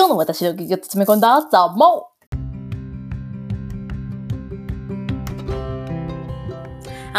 今日の私の劇を詰め込んだザ・モ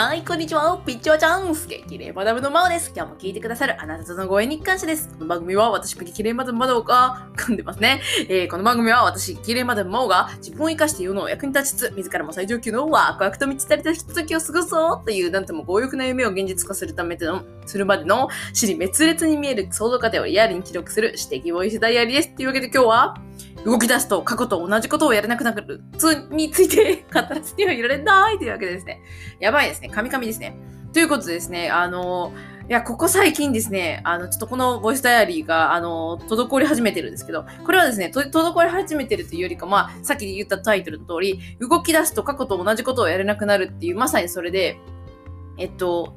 はい、こんにちは。ピッチワチャンス激励マダムのマオです。今日も聞いてくださるあなたとのご縁に感謝です。この番組は私、激励マダムマオが噛んでますね。えー、この番組は私、激励マダムマオが自分を生かして世の役に立ちつつ、自らも最上級のワクワクと満ち足りたひとときを過ごそうという、なんとも強欲な夢を現実化するための、するまでの、死に滅裂に見える想像過程をリアルに記録する、指摘ボイスダイアリーです。というわけで今日は、動き出すと過去と同じことをやれなくなるつについて 語らせてはいられないというわけでですね。やばいですね。神々ですね。ということでですね、あの、いや、ここ最近ですね、あの、ちょっとこのボイスダイアリーが、あの、滞り始めてるんですけど、これはですね、滞り始めてるというよりか、まあ、さっき言ったタイトルの通り、動き出すと過去と同じことをやれなくなるっていう、まさにそれで、えっと、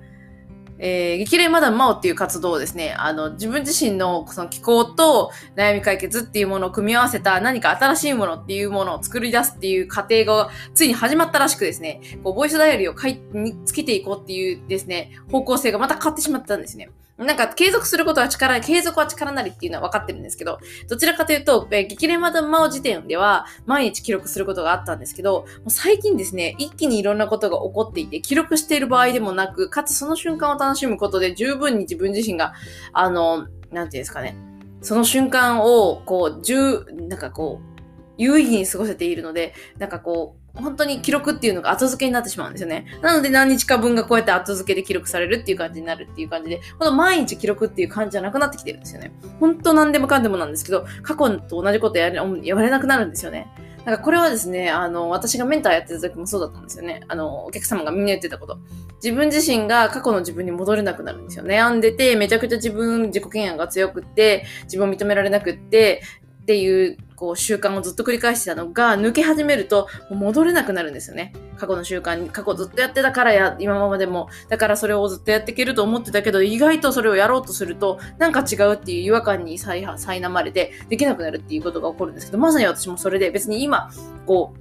えー、激励マダムマオっていう活動をですね、あの、自分自身のその気候と悩み解決っていうものを組み合わせた何か新しいものっていうものを作り出すっていう過程がついに始まったらしくですね、こう、ボイスダイアリーを書いにつけていこうっていうですね、方向性がまた変わってしまったんですね。なんか継続することは力、継続は力なりっていうのは分かってるんですけど、どちらかというと、えー、激励マダムマオ時点では毎日記録することがあったんですけど、もう最近ですね、一気にいろんなことが起こっていて、記録している場合でもなく、かつその瞬間を楽しむことで十分に自分自身が、あの、なんていうんですかね、その瞬間を、こう、十、なんかこう、有意義に過ごせているので、なんかこう、本当に記録っていうのが後付けになってしまうんですよね。なので何日か分がこうやって後付けで記録されるっていう感じになるっていう感じで、ほんと毎日記録っていう感じじゃなくなってきてるんですよね。本当何でもかんでもなんですけど、過去と同じことやれやれなくなるんですよね。なんかこれはですね、あの、私がメンターやってた時もそうだったんですよね。あの、お客様がみんな言ってたこと。自分自身が過去の自分に戻れなくなるんですよ。悩んでて、めちゃくちゃ自分、自己嫌悪が強くって、自分を認められなくって、っていうこう習慣をずっと繰り返してたのが抜け始めると戻れなくなるんですよね。過去の習慣に、過去ずっとやってたからや、今までも、だからそれをずっとやっていけると思ってたけど、意外とそれをやろうとすると、なんか違うっていう違和感に苛まれて、できなくなるっていうことが起こるんですけど、まさに私もそれで別に今、こ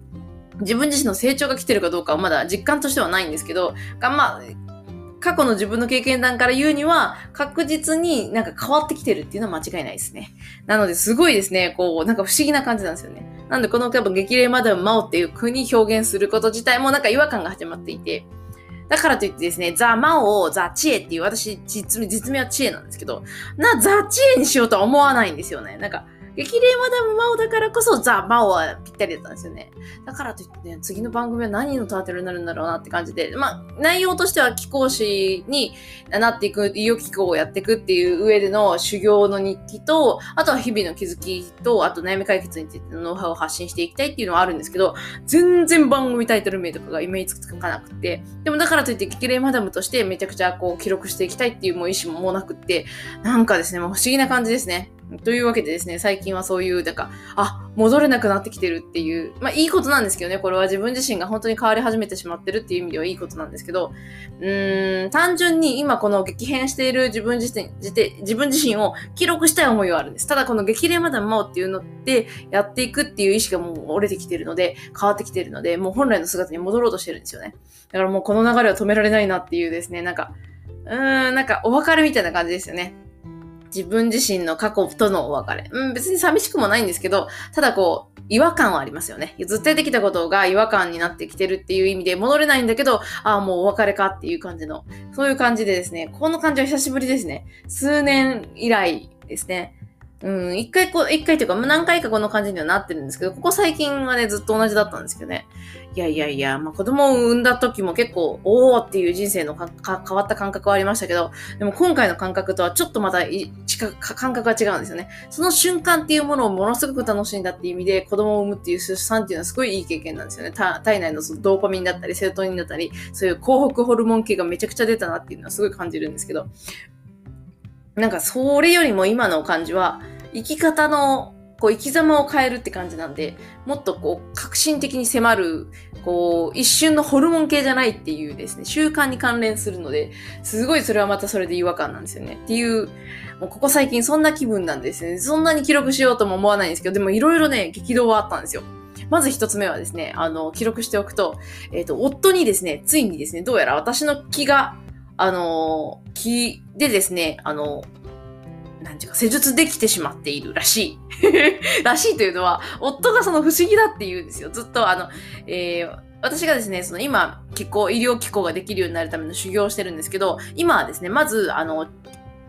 う、自分自身の成長が来てるかどうかはまだ実感としてはないんですけど、がまあ、過去の自分の経験談から言うには、確実になんか変わってきてるっていうのは間違いないですね。なので、すごいですね、こう、なんか不思議な感じなんですよね。なんで、この多分激励マダムマオっていう国表現すること自体もなんか違和感が始まっていて、だからといってですね、ザ・マオ、ザ・チエっていう、私、実名はチエなんですけど、な、ザ・チエにしようとは思わないんですよね。なんか、激励マダムマオだからこそザ・マオはぴったりだったんですよね。だからといってね、次の番組は何のタートルになるんだろうなって感じで、まあ、内容としては貴公子になっていく、医療機構をやっていくっていう上での修行の日記と、あとは日々の気づきと、あと悩み解決についてのノウハウを発信していきたいっていうのはあるんですけど、全然番組タイトル名とかがイメージつかなくて、でもだからといって激励マダムとしてめちゃくちゃこう記録していきたいっていうもう意思ももうなくって、なんかですね、もう不思議な感じですね。というわけでですね、最近近はそういう、なんか、あ、戻れなくなってきてるっていう、まあいいことなんですけどね、これは自分自身が本当に変わり始めてしまってるっていう意味ではいいことなんですけど、うーん、単純に今この激変している自分自身、自分自身を記録したい思いはあるんです。ただこの激励まだまおっていうのってやっていくっていう意識がもう折れてきてるので、変わってきてるので、もう本来の姿に戻ろうとしてるんですよね。だからもうこの流れは止められないなっていうですね、なんか、うーん、なんかお別れみたいな感じですよね。自分自身の過去とのお別れ。うん、別に寂しくもないんですけど、ただこう、違和感はありますよね。ずっとやってきたことが違和感になってきてるっていう意味で戻れないんだけど、ああ、もうお別れかっていう感じの、そういう感じでですね、この感じは久しぶりですね。数年以来ですね。うん、一回こう、一回というか、何回かこの感じにはなってるんですけど、ここ最近はね、ずっと同じだったんですけどね。いやいやいや、まあ、子供を産んだ時も結構、おーっていう人生の変わった感覚はありましたけど、でも今回の感覚とはちょっとまた感覚が違うんですよね。その瞬間っていうものをものすごく楽しんだっていう意味で、子供を産むっていう出産っていうのはすごいいい経験なんですよね。体内のそのドーパミンだったり、セロトニンだったり、そういう幸福ホルモン系がめちゃくちゃ出たなっていうのはすごい感じるんですけど、なんかそれよりも今の感じは、生き方の、こう、生き様を変えるって感じなんで、もっとこう、革新的に迫る、こう、一瞬のホルモン系じゃないっていうですね、習慣に関連するので、すごいそれはまたそれで違和感なんですよね。っていう、もうここ最近そんな気分なんですね。そんなに記録しようとも思わないんですけど、でもいろいろね、激動はあったんですよ。まず一つ目はですね、あの、記録しておくと、えっ、ー、と、夫にですね、ついにですね、どうやら私の気が、あの、気でですね、あの、なんていうか、施術できてしまっているらしい。らしいというのは、夫がその不思議だって言うんですよ。ずっとあの、えー、私がですね、その今、気候、医療機構ができるようになるための修行をしてるんですけど、今はですね、まず、あの、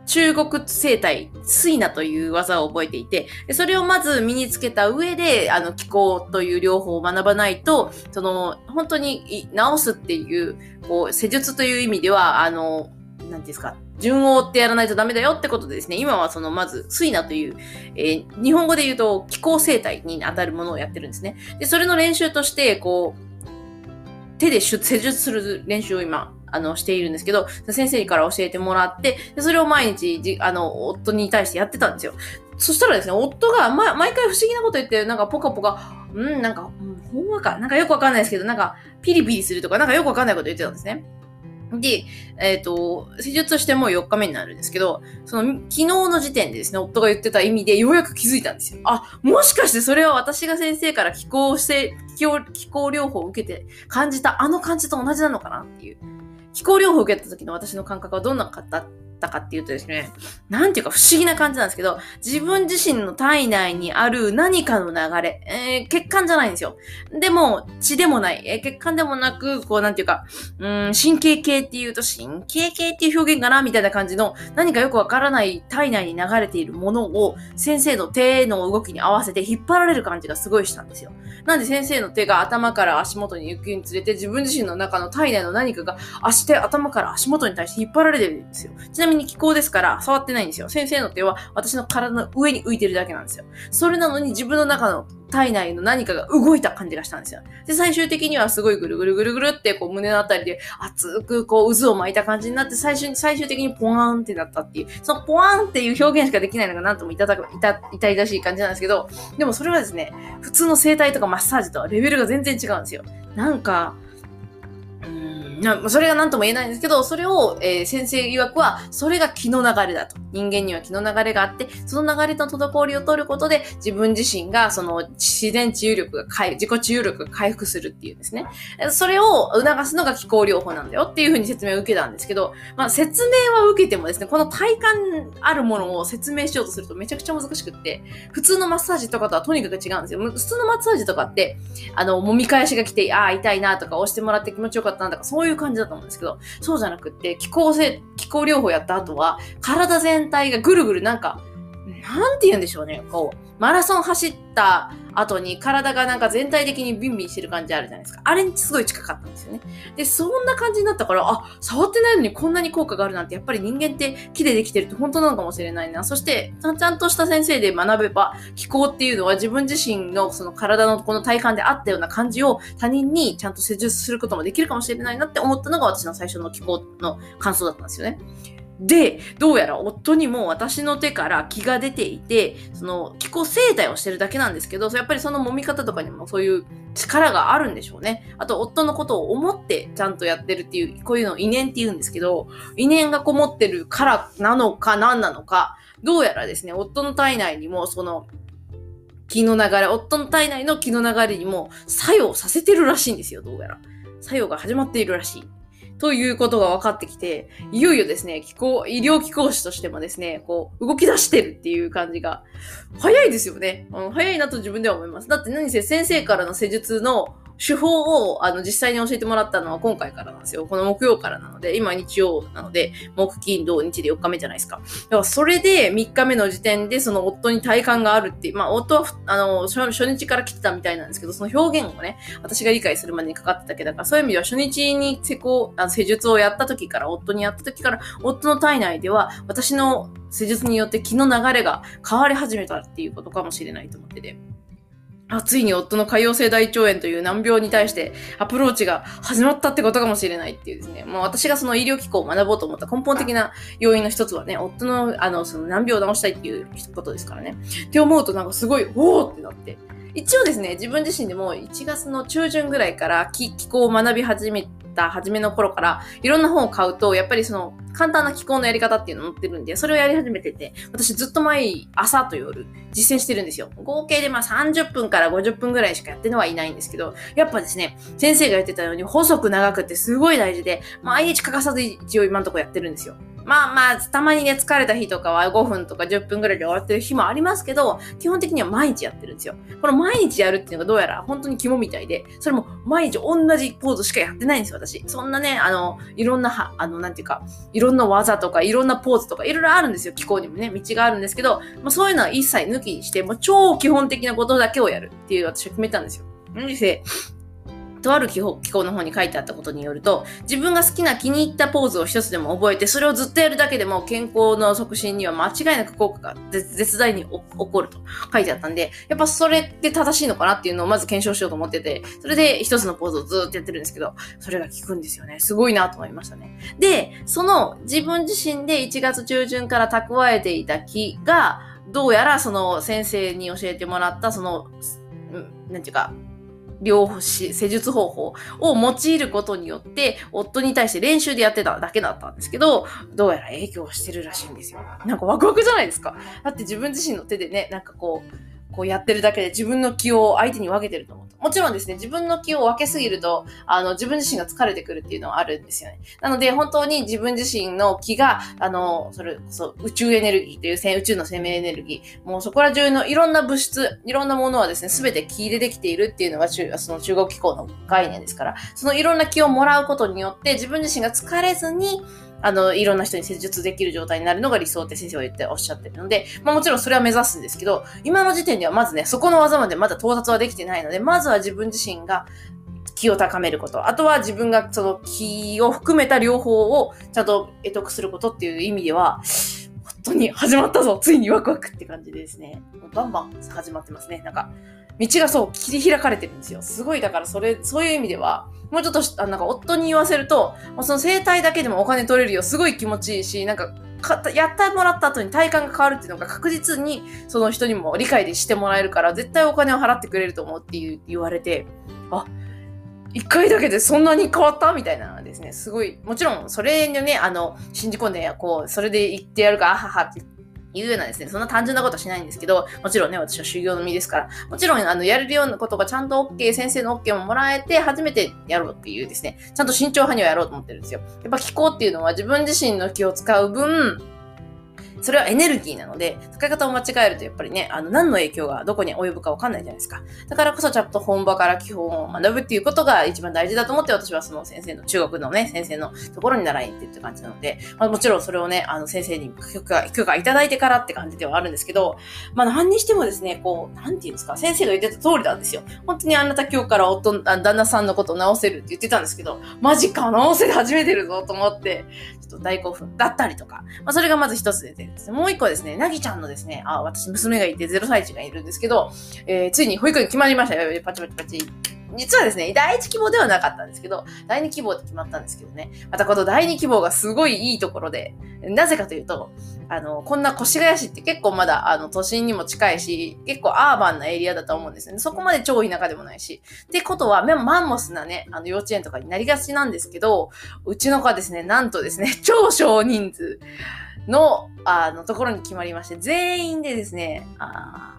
中国生態、水ナという技を覚えていて、それをまず身につけた上で、あの、気候という療法を学ばないと、その、本当に治すっていう、こう、施術という意味では、あの、なんですか、順を追ってやらないとダメだよってことでですね、今はその、まず、水ナという、えー、日本語で言うと気候生態に当たるものをやってるんですね。で、それの練習として、こう、手で施術する練習を今、あの、しているんですけど、先生から教えてもらって、でそれを毎日、じあの、夫に対してやってたんですよ。そしたらですね、夫が、ま、毎回不思議なこと言って、なんかポカポカ、うん、なんか、うん、ほんまか、なんかよくわかんないですけど、なんか、ピリピリするとか、なんかよくわかんないこと言ってたんですね。で、えっ、ー、と、施術してもう4日目になるんですけど、その、昨日の時点でですね、夫が言ってた意味でようやく気づいたんですよ。あ、もしかしてそれは私が先生から気候して、気候、気候療法を受けて感じたあの感じと同じなのかなっていう。気候療法を受けた時の私の感覚はどんなかったったかっていうとですね、なんていうか不思議な感じなんですけど、自分自身の体内にある何かの流れ、えー、血管じゃないんですよ。でも、血でもない、えー、血管でもなく、こう、なんていうか、うん、神経系っていうと、神経系っていう表現かなみたいな感じの、何かよくわからない体内に流れているものを、先生の手の動きに合わせて引っ張られる感じがすごいしたんですよ。なんで先生の手が頭から足元に行くにつれて、自分自身の中の体内の何かが足手、頭から足元に対して引っ張られてるんですよ。ちなみに気候ですから、触ってないんですよ。先生の手は私の体の上に浮いてるだけなんですよ。それなのに自分の中の体内の何かが動いた感じがしたんですよ。で、最終的にはすごいぐるぐるぐるぐるってこう胸のあたりで熱くこう渦を巻いた感じになって最終、最終的にポワーンってなったっていう、そのポワーンっていう表現しかできないのがなんともいただく、いた、痛々しい感じなんですけど、でもそれはですね、普通の整体とかマッサージとはレベルが全然違うんですよ。なんか、なそれが何とも言えないんですけど、それを、えー、先生曰くは、それが気の流れだと。人間には気の流れがあって、その流れの滞りを取ることで、自分自身が、その、自然治癒力が回、自己治癒力が回復するっていうんですね。それを促すのが気候療法なんだよっていうふうに説明を受けたんですけど、まあ、説明は受けてもですね、この体感あるものを説明しようとするとめちゃくちゃ難しくって、普通のマッサージとかとはとにかく違うんですよ。普通のマッサージとかって、あの、揉み返しが来て、ああ、痛いなとか、押してもらって気持ちよかったなとか、そういう感じだと思うんですけど、そうじゃなくって、気候性、気候療法やった後は、体全体がぐるぐるなんか、なんて言うんでしょうね。こう、マラソン走った後に体がなんか全体的にビンビンしてる感じあるじゃないですか。あれにすごい近かったんですよね。で、そんな感じになったから、あ、触ってないのにこんなに効果があるなんて、やっぱり人間って木でできてるって本当なのかもしれないな。そして、ちゃんとした先生で学べば、気候っていうのは自分自身のその体のこの体感であったような感じを他人にちゃんと施術することもできるかもしれないなって思ったのが私の最初の気候の感想だったんですよね。で、どうやら夫にも私の手から気が出ていて、その気候生態をしてるだけなんですけど、やっぱりその揉み方とかにもそういう力があるんでしょうね。あと、夫のことを思ってちゃんとやってるっていう、こういうのを意念って言うんですけど、意念がこもってるからなのか何なのか、どうやらですね、夫の体内にもその気の流れ、夫の体内の気の流れにも作用させてるらしいんですよ、どうやら。作用が始まっているらしい。ということが分かってきて、いよいよですね、気候、医療機構士としてもですね、こう、動き出してるっていう感じが、早いですよね。うん、早いなと自分では思います。だって何せ先生からの施術の手法を、あの、実際に教えてもらったのは今回からなんですよ。この木曜からなので、今日曜なので、木、金、土、日で4日目じゃないですか。だからそれで3日目の時点で、その夫に体感があるっていう、まあ、夫は、あの、初日から来てたみたいなんですけど、その表現をね、私が理解するまでにかかってただけだから、そういう意味では初日に施工、あの施術をやった時から、夫にやった時から、夫の体内では、私の施術によって気の流れが変わり始めたっていうことかもしれないと思ってて。あついに夫の潰瘍性大腸炎という難病に対してアプローチが始まったってことかもしれないっていうですね。もう私がその医療機構を学ぼうと思った根本的な要因の一つはね、夫のあの、その難病を治したいっていうことですからね。って思うとなんかすごい、おーってなって。一応ですね、自分自身でも1月の中旬ぐらいから気候を学び始めた初めの頃から、いろんな本を買うと、やっぱりその簡単な気候のやり方っていうのを載ってるんで、それをやり始めてて、私ずっと毎朝と夜実践してるんですよ。合計でまあ30分から50分ぐらいしかやってるのはいないんですけど、やっぱですね、先生が言ってたように細く長くってすごい大事で、毎日欠かさず一応今のところやってるんですよ。まあまあ、たまにね、疲れた日とかは5分とか10分ぐらいで終わってる日もありますけど、基本的には毎日やってるんですよ。この毎日やるっていうのがどうやら本当に肝みたいで、それも毎日同じポーズしかやってないんですよ、私。そんなね、あの、いろんな、あの、なんていうか、いろんな技とか、いろんなポーズとか、いろいろあるんですよ。気候にもね、道があるんですけど、まあそういうのは一切抜きにして、もう超基本的なことだけをやるっていう私は決めたんですよ。なので、とある気候の方に書いてあったことによると、自分が好きな気に入ったポーズを一つでも覚えて、それをずっとやるだけでも健康の促進には間違いなく効果が絶大に起こると書いてあったんで、やっぱそれって正しいのかなっていうのをまず検証しようと思ってて、それで一つのポーズをずっとやってるんですけど、それが効くんですよね。すごいなと思いましたね。で、その自分自身で1月中旬から蓄えていた気が、どうやらその先生に教えてもらったその、なんていうか、療法し、施術方法を用いることによって、夫に対して練習でやってただけだったんですけど、どうやら影響してるらしいんですよ。なんかワクワクじゃないですか。だって自分自身の手でね、なんかこう、こうやってるだけで自分の気を相手に分けてると思う。もちろんですね、自分の気を分けすぎると、あの、自分自身が疲れてくるっていうのはあるんですよね。なので、本当に自分自身の気が、あの、それこそ宇宙エネルギーという宇宙の生命エネルギー、もうそこら中のいろんな物質、いろんなものはですね、すべて気でできているっていうのが、その中国機構の概念ですから、そのいろんな気をもらうことによって、自分自身が疲れずに、あの、いろんな人に施術できる状態になるのが理想って先生は言っておっしゃってるので、まあもちろんそれは目指すんですけど、今の時点ではまずね、そこの技までまだ到達はできてないので、まずは自分自身が気を高めること。あとは自分がその気を含めた両方をちゃんと得得することっていう意味では、本当に始まったぞついにワクワクって感じですね。バンバン始まってますね。なんか、道がそう、切り開かれてるんですよ。すごい、だからそれ、そういう意味では、もうちょっと、あなんか夫に言わせると、その生態だけでもお金取れるよ。すごい気持ちいいし、なんか、やってもらった後に体感が変わるっていうのが確実にその人にも理解でしてもらえるから絶対お金を払ってくれると思うって言われてあ一回だけでそんなに変わったみたいなですねすごいもちろんそれにねあの信じ込んでこうそれで言ってやるかあははっていうようなですね、そんな単純なことはしないんですけど、もちろんね、私は修行の身ですから、もちろん、あの、やれるようなことがちゃんと OK、先生の OK ももらえて、初めてやろうっていうですね、ちゃんと慎重派にはやろうと思ってるんですよ。やっぱ気候っていうのは自分自身の気を使う分、それはエネルギーなので、使い方を間違えるとやっぱりね、あの、何の影響がどこに及ぶかわかんないじゃないですか。だからこそちゃんと本場から基本を学ぶっていうことが一番大事だと思って、私はその先生の、中国のね、先生のところに習いに行ってって感じなので、まあ、もちろんそれをね、あの、先生に許可、許可いただいてからって感じではあるんですけど、まあ、何にしてもですね、こう、なんていうんですか、先生が言ってた通りなんですよ。本当にあなた今日から夫、旦那さんのことを直せるって言ってたんですけど、マジか、直せ始めてるぞと思って、ちょっと大興奮だったりとか、まあ、それがまず一つでですね、もう一個ですね、なぎちゃんのですね、あ、私娘がいて0歳児がいるんですけど、えー、ついに保育園決まりましたよ。パチパチパチ。実はですね、第一希望ではなかったんですけど、第二希望って決まったんですけどね。またこの第二希望がすごいいいところで、なぜかというと、あの、こんな越谷市って結構まだ、あの、都心にも近いし、結構アーバンなエリアだと思うんですよね。そこまで超田舎でもないし。ってことは、マンモスなね、あの、幼稚園とかになりがちなんですけど、うちの子はですね、なんとですね、超少人数。の、あの、ところに決まりまして、全員でですね、あ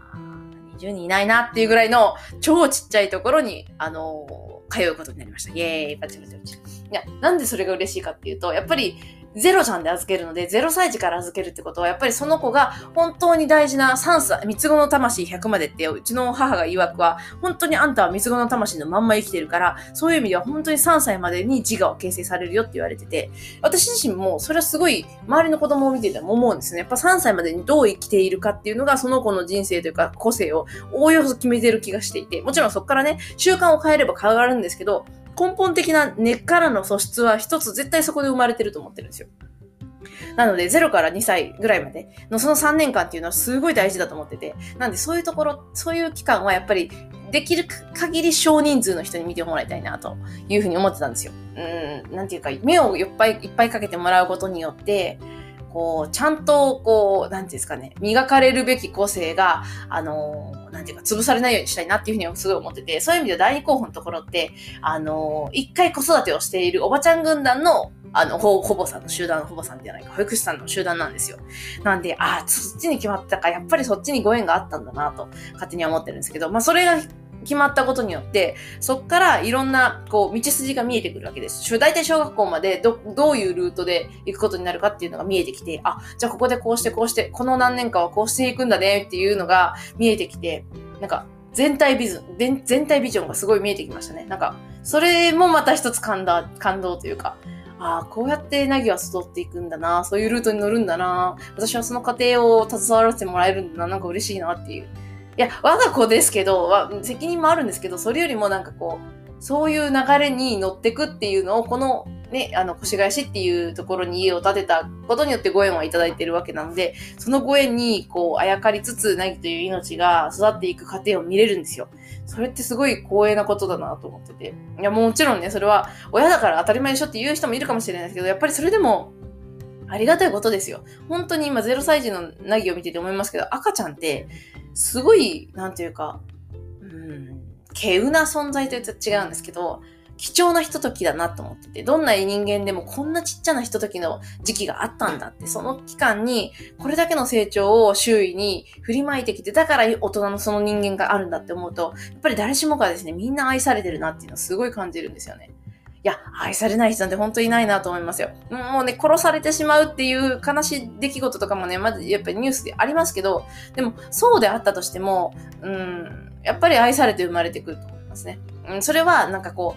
20人いないなっていうぐらいの超ちっちゃいところに、あの通うことになりました。イェーイパチパチパチ。いや、なんでそれが嬉しいかっていうと、やっぱりゼロちゃんで預けるので、0歳児から預けるってことは、やっぱりその子が本当に大事な3歳、三つ子の魂100までって、うちの母が曰くは、本当にあんたは三つ子の魂のまんま生きてるから、そういう意味では本当に3歳までに自我を形成されるよって言われてて、私自身もそれはすごい周りの子供を見てても思うんですね。やっぱ3歳までにどう生きているかっていうのが、その子の人生というか個性をおおよそ決めてる気がしていて、もちろんそこからね、習慣を変えれば変わるんですけど、根本的な根っからの素質は一つ絶対そこで生まれてると思ってるんですよ。なので、0から2歳ぐらいまでのその3年間っていうのはすごい大事だと思ってて、なんでそういうところ、そういう期間はやっぱりできる限り少人数の人に見てもらいたいなというふうに思ってたんですよ。うん、なんていうか、目をいっぱいいっぱいかけてもらうことによって、こう、ちゃんと、こう、なんていうんですかね、磨かれるべき個性が、あのなんていうか、潰されないようにしたいなっていうふうにすごい思ってて、そういう意味で第二候補のところって、あの一回子育てをしているおばちゃん軍団のあの、ほ、ほぼさんの集団、ほぼさんじゃないか、保育士さんの集団なんですよ。なんで、ああ、そっちに決まったか、やっぱりそっちにご縁があったんだなと、勝手に思ってるんですけど、まあ、それが決まったことによって、そっからいろんな、こう、道筋が見えてくるわけです。大体小学校までど、どういうルートで行くことになるかっていうのが見えてきて、あ、じゃあここでこうしてこうして、この何年間はこうしていくんだねっていうのが見えてきて、なんか、全体ビズ全体ビジョンがすごい見えてきましたね。なんか、それもまた一つ感動、感動というか、ああ、こうやってナギは育っていくんだな、そういうルートに乗るんだな、私はその過程を携わらせてもらえるんだな、なんか嬉しいなっていう。いや、我が子ですけど、責任もあるんですけど、それよりもなんかこう、そういう流れに乗ってくっていうのを、このね、あの、越谷市っていうところに家を建てたことによってご縁はいただいてるわけなので、そのご縁に、こう、あやかりつつ、なぎという命が育っていく過程を見れるんですよ。それってすごい光栄なことだなと思ってて。いや、もちろんね、それは、親だから当たり前でしょって言う人もいるかもしれないですけど、やっぱりそれでも、ありがたいことですよ。本当に今0歳児のなぎを見てて思いますけど、赤ちゃんって、すごい、なんていうか、うん、稀有な存在と言ったら違うんですけど、貴重なひとときだなと思ってて、どんな人間でもこんなちっちゃなひとときの時期があったんだって、その期間にこれだけの成長を周囲に振りまいてきて、だから大人のその人間があるんだって思うと、やっぱり誰しもがですね、みんな愛されてるなっていうのをすごい感じるんですよね。いや、愛されない人なんて本当にいないなと思いますよ。もうね、殺されてしまうっていう悲しい出来事とかもね、まずやっぱりニュースでありますけど、でも、そうであったとしても、うん、やっぱり愛されて生まれてくると思いますね。うん、それは、なんかこ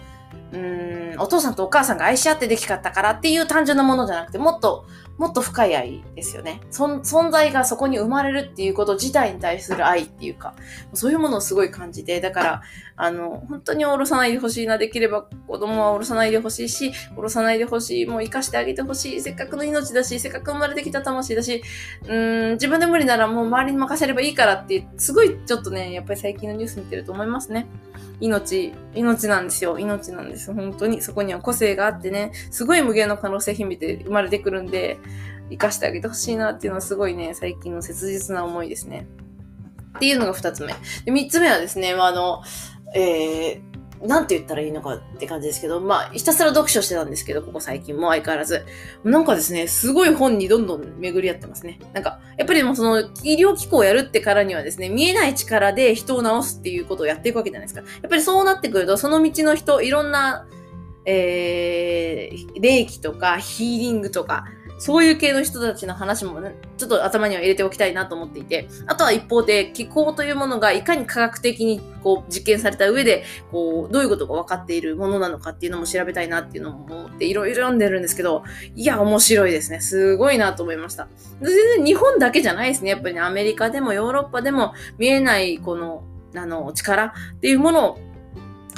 う、うん、お父さんとお母さんが愛し合ってできかったからっていう単純なものじゃなくて、もっと、もっと深い愛ですよね。存在がそこに生まれるっていうこと自体に対する愛っていうか、そういうものをすごい感じて、だから、あの、本当におろさないでほしいな。できれば子供はおろさないでほしいし、おろさないでほしい。もう生かしてあげてほしい。せっかくの命だし、せっかく生まれてきた魂だし、うん、自分で無理ならもう周りに任せればいいからって、すごいちょっとね、やっぱり最近のニュース見てると思いますね。命、命なんですよ。命なんです。本当に。そこには個性があってね、すごい無限の可能性秘めて生まれてくるんで、生かしてあげてほしいなっていうのはすごいね、最近の切実な思いですね。っていうのが二つ目。で、三つ目はですね、まあ、あの、えー、なんて言ったらいいのかって感じですけど、まあ、ひたすら読書してたんですけど、ここ最近も相変わらず。なんかですね、すごい本にどんどん巡り合ってますね。なんか、やっぱりもうその医療機構をやるってからにはですね、見えない力で人を治すっていうことをやっていくわけじゃないですか。やっぱりそうなってくると、その道の人、いろんな、えー、霊気とかヒーリングとか、そういう系の人たちの話もね、ちょっと頭には入れておきたいなと思っていて、あとは一方で、気候というものがいかに科学的にこう実験された上で、こう、どういうことが分かっているものなのかっていうのも調べたいなっていうのも思って、いろいろ読んでるんですけど、いや、面白いですね。すごいなと思いました。全然日本だけじゃないですね。やっぱりね、アメリカでもヨーロッパでも見えないこの、あの、力っていうものを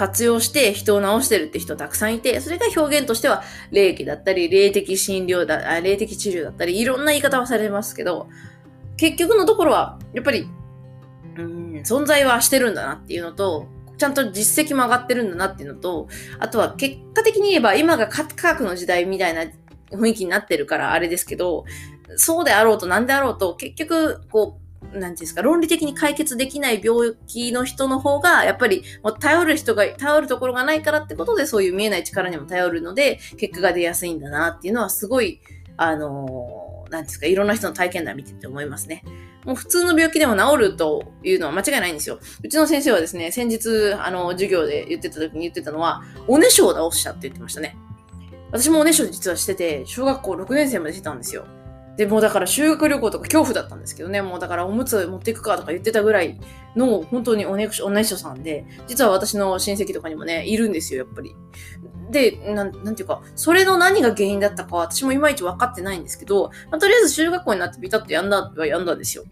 活用して人を治してるって人たくさんいて、それが表現としては、霊気だったり、霊的診療だ、霊的治療だったり、いろんな言い方はされますけど、結局のところは、やっぱり、うん、存在はしてるんだなっていうのと、ちゃんと実績も上がってるんだなっていうのと、あとは結果的に言えば、今が科学の時代みたいな雰囲気になってるからあれですけど、そうであろうと何であろうと、結局、こう、なんていうんですか、論理的に解決できない病気の人の方が、やっぱり、もう頼る人が、頼るところがないからってことで、そういう見えない力にも頼るので、結果が出やすいんだなっていうのは、すごい、あのー、なんですか、いろんな人の体験談見てて思いますね。もう普通の病気でも治るというのは間違いないんですよ。うちの先生はですね、先日、あの、授業で言ってた時に言ってたのは、おねしょを治したって言ってましたね。私もおねしょ実はしてて、小学校6年生までしてたんですよ。で、もうだから修学旅行とか恐怖だったんですけどね、もうだからおむつ持っていくかとか言ってたぐらいの本当におねおねしょさんで、実は私の親戚とかにもね、いるんですよ、やっぱり。で、なん、なんていうか、それの何が原因だったか私もいまいち分かってないんですけど、まあ、とりあえず修学校になってビタッとやんだはやんだんですよ。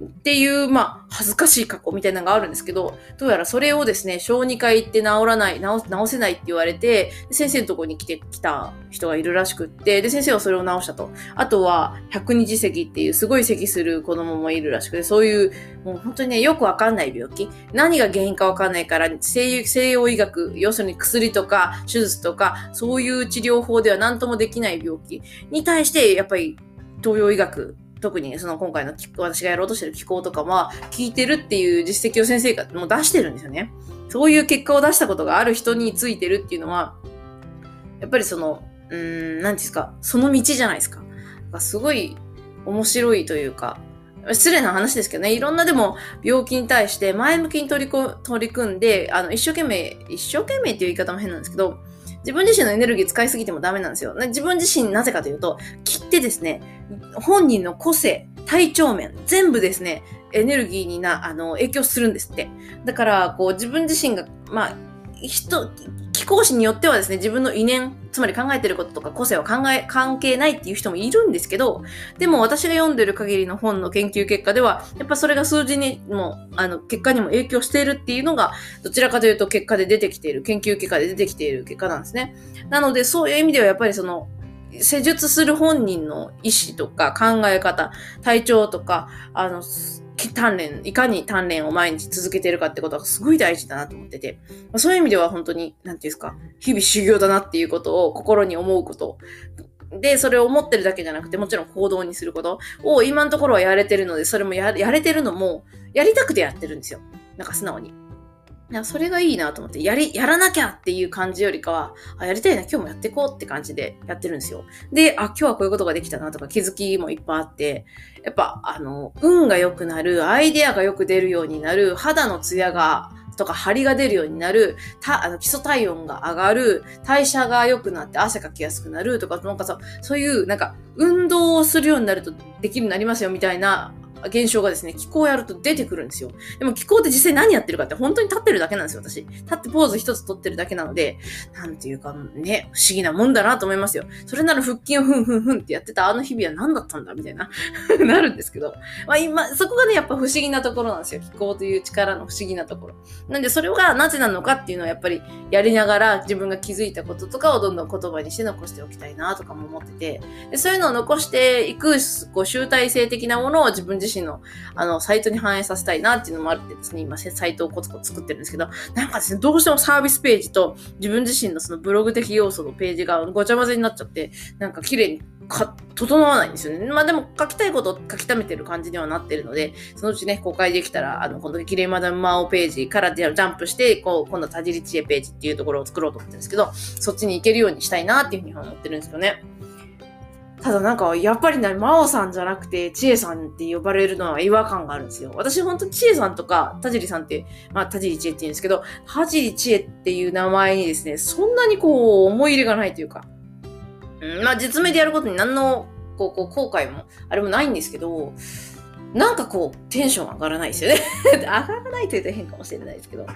っていう、まあ、恥ずかしい過去みたいなのがあるんですけど、どうやらそれをですね、小児科行って治らない、治せないって言われて、先生のとこに来てきた人がいるらしくって、で、先生はそれを治したと。あとは、百日咳っていうすごい咳する子供もいるらしくて、そういう、もう本当にね、よくわかんない病気。何が原因かわかんないから、西洋医学、要するに薬とか手術とか、そういう治療法では何ともできない病気に対して、やっぱり東洋医学特にその今回の私がやろうとしてる機構とかは聞いてるっていう実績を先生がもう出してるんですよね。そういう結果を出したことがある人についてるっていうのは、やっぱりその、うーん、なんですか、その道じゃないですか。すごい面白いというか、失礼な話ですけどね、いろんなでも病気に対して前向きに取りこ取り組んで、あの、一生懸命、一生懸命っていう言い方も変なんですけど、自分自身のエネルギー使いすぎてもダメなんですよ。自分自身なぜかというと、切ってですね、本人の個性、体調面、全部ですね、エネルギーにな、あの、影響するんですって。だから、こう、自分自身が、まあ、人、気候士によってはですね、自分の意念、つまり考えてることとか個性は考え、関係ないっていう人もいるんですけど、でも私が読んでる限りの本の研究結果では、やっぱそれが数字にも、あの、結果にも影響しているっていうのが、どちらかというと結果で出てきている、研究結果で出てきている結果なんですね。なので、そういう意味ではやっぱりその、施術する本人の意思とか考え方、体調とか、あの、鍛錬、いかに鍛錬を毎日続けてるかってことがすごい大事だなと思っててま、そういう意味では本当に、なんていうんですか、日々修行だなっていうことを心に思うこと。で、それを思ってるだけじゃなくて、もちろん行動にすることを今のところはやれてるので、それもやれてるのも、やりたくてやってるんですよ。なんか素直に。やそれがいいなと思って、やり、やらなきゃっていう感じよりかは、あ、やりたいな、今日もやっていこうって感じでやってるんですよ。で、あ、今日はこういうことができたなとか気づきもいっぱいあって、やっぱ、あの、運が良くなる、アイデアがよく出るようになる、肌のツヤが、とか張りが出るようになる、た、あの、基礎体温が上がる、代謝が良くなって汗かきやすくなるとか、なんかさ、そういう、なんか、運動をするようになるとできるようになりますよみたいな現象がですね、気候やると出てくるんですよ。でも気候って実際何やってるかって本当に立ってるだけなんですよ、私。立ってポーズ一つ取ってるだけなので、なんていうかね、不思議なもんだなと思いますよ。それなら腹筋をふんふんふんってやってたあの日々は何だったんだみたいな、なるんですけど。まあ今、そこがね、やっぱ不思議なところなんですよ。気候という力の不思議なところ。なんでそれがなぜなのかっていうのはやっぱりやりながら自分が気づいたこととかをどんどん言葉にして残しておきたいなとかも思ってて、でそういうのを残していく、こう集大成的なものを自分自身の、あの、サイトに反映させたいなっていうのもあってですね、今、サイトをコツコツ作ってるんですけど、なんかですね、どうしてもサービスページと自分自身のそのブログ的要素のページがごちゃ混ぜになっちゃって、なんか綺麗にか、整わないんですよね。まあでも書きたいことを書き溜めてる感じにはなってるので、そのうちね、公開できたら、あの、この綺麗マダムマオページからジャンプして、こう、今度は田尻知恵ページっていうところを作ろうと思ってるんですけど、そっちに行けるようにしたいなっていうふうに思ってるんですけどね。ただなんか、やっぱりね、真央さんじゃなくて、ちえさんって呼ばれるのは違和感があるんですよ。私ほんとちえさんとか、田尻さんって、まあ、田尻ちえって言うんですけど、田尻ちえっていう名前にですね、そんなにこう、思い入れがないというか、うん、まあ、実名でやることに何の、こう、こう、後悔も、あれもないんですけど、なんかこう、テンション上がらないですよね。上がらないと言うと変かもしれないですけど、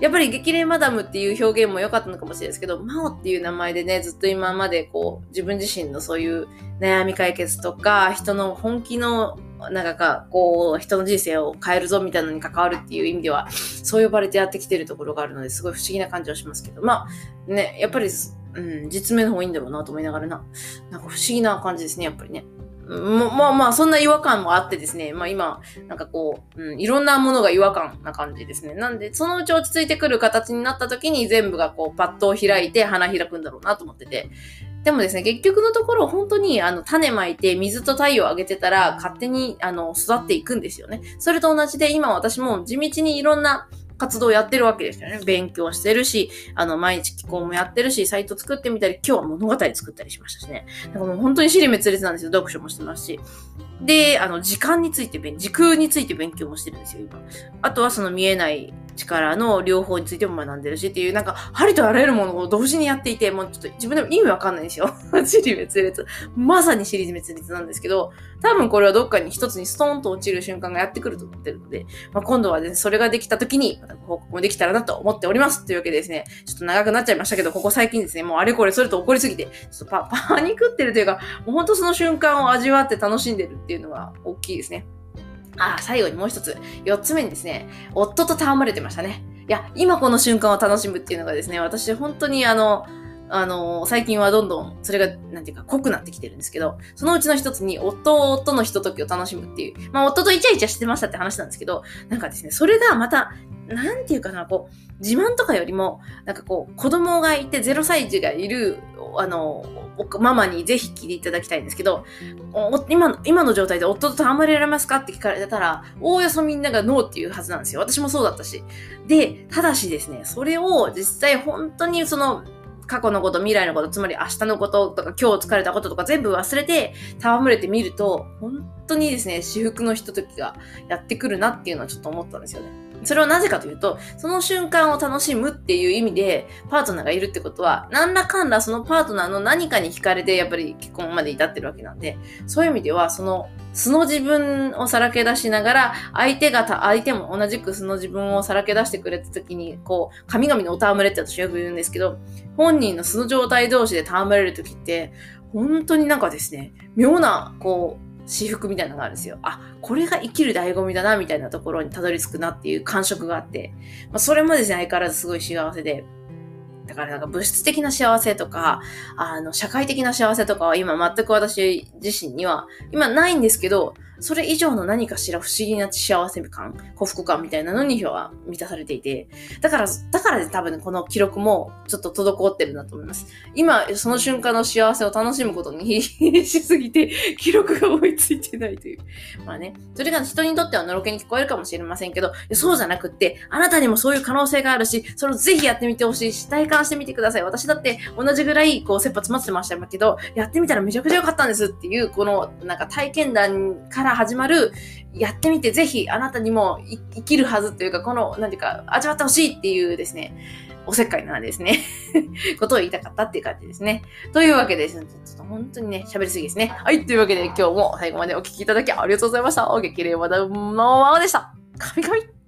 やっぱり激励マダムっていう表現も良かったのかもしれないですけど、マオっていう名前でね、ずっと今までこう、自分自身のそういう悩み解決とか、人の本気の、なんかこう、人の人生を変えるぞみたいなのに関わるっていう意味では、そう呼ばれてやってきてるところがあるので、すごい不思議な感じはしますけど、まあ、ね、やっぱり、うん、実名の方がいいんだろうなと思いながらな、なんか不思議な感じですね、やっぱりね。まあまあ、そんな違和感もあってですね、まあ今、なんかこう、うん、いろんなものが違和感な感じですね。なんで、そのうち落ち着いてくる形になった時に全部がこう、パッと開いて花開くんだろうなと思ってて。でもですね、結局のところ、本当に、あの、種まいて、水と太陽をあげてたら、勝手に、あの、育っていくんですよね。それと同じで、今私も地道にいろんな、活動やってるわけですよね。勉強してるし、あの、毎日寄稿もやってるし、サイト作ってみたり、今日は物語作ったりしましたしね。だからもう本当に尻滅裂なんですよ。読書もしてますし。で、あの、時間について、時空について勉強もしてるんですよ、今。あとはその見えない力の両方についても学んでるしっていう、なんか、ありとあらゆるものを同時にやっていて、もうちょっと自分でも意味わかんないんですよ。尻滅裂。まさに尻滅裂なんですけど、多分これはどっかに一つにストーンと落ちる瞬間がやってくると思ってるので、まあ、今度はね、それができた時に、また報告もできたらなと思っております。というわけでですね、ちょっと長くなっちゃいましたけど、ここ最近ですね、もうあれこれそれと起こりすぎて、ちょっとパパニクってるというか、もうほんとその瞬間を味わって楽しんでるっていうのは大きいですね。あ、最後にもう一つ。四つ目にですね、夫と戯れてましたね。いや、今この瞬間を楽しむっていうのがですね、私本当にあの、あの、最近はどんどんそれが、なんていうか、濃くなってきてるんですけど、そのうちの一つに、夫とのひとときを楽しむっていう、まあ、夫とイチャイチャしてましたって話なんですけど、なんかですね、それがまた、なんていうかな、こう、自慢とかよりも、なんかこう、子供がいて0歳児がいる、あの、ママにぜひ聞いていただきたいんですけど、今今の状態で夫と戯れられますか？って聞かれたら、おおよそみんながノーっていうはずなんですよ。私もそうだったし。で、ただしですね、それを実際本当にその、過去のこと、未来のこと、つまり明日のこととか今日疲れたこととか全部忘れて戯れてみると、本当にですね、至福のひとときがやってくるなっていうのはちょっと思ったんですよね。それはなぜかというと、その瞬間を楽しむっていう意味で、パートナーがいるってことは、何らかんらそのパートナーの何かに惹かれて、やっぱり結婚まで至ってるわけなんで、そういう意味では、その、素の自分をさらけ出しながら、相手がた、相手も同じく素の自分をさらけ出してくれた時に、こう、神々のお戯れって私よく言うんですけど、本人の素の状態同士で戯れる時って、本当になんかですね、妙な、こう、私服みたいなのがあるんですよ。あ、これが生きる醍醐味だな、みたいなところにたどり着くなっていう感触があって、まあ、それもですね、相変わらずすごい幸せで、だからなんか物質的な幸せとか、あの、社会的な幸せとかは今全く私自身には、今ないんですけど、それ以上の何かしら不思議な幸せ感、幸福感みたいなのには満たされていて、だから、だからで多分この記録もちょっと滞ってるんだと思います。今、その瞬間の幸せを楽しむことに必 死しすぎて、記録が追いついてないという。まあね、それが人にとってはのろけに聞こえるかもしれませんけど、そうじゃなくって、あなたにもそういう可能性があるし、それをぜひやってみてほしいし、体感してみてください。私だって同じぐらい、こう、切羽詰まってましたけど、やってみたらめちゃくちゃ良かったんですっていう、この、なんか体験談から始まる、やってみてぜひあなたにも生きるはずというか、この、なんていうか、味わってほしいっていうですね、おせっかいなですね。ことを言いたかったっていう感じですね。というわけです、ちょっと本当にね、喋りすぎですね。はい、というわけで今日も最後までお聴きいただきありがとうございました。お激励まだのままでした。カミカミ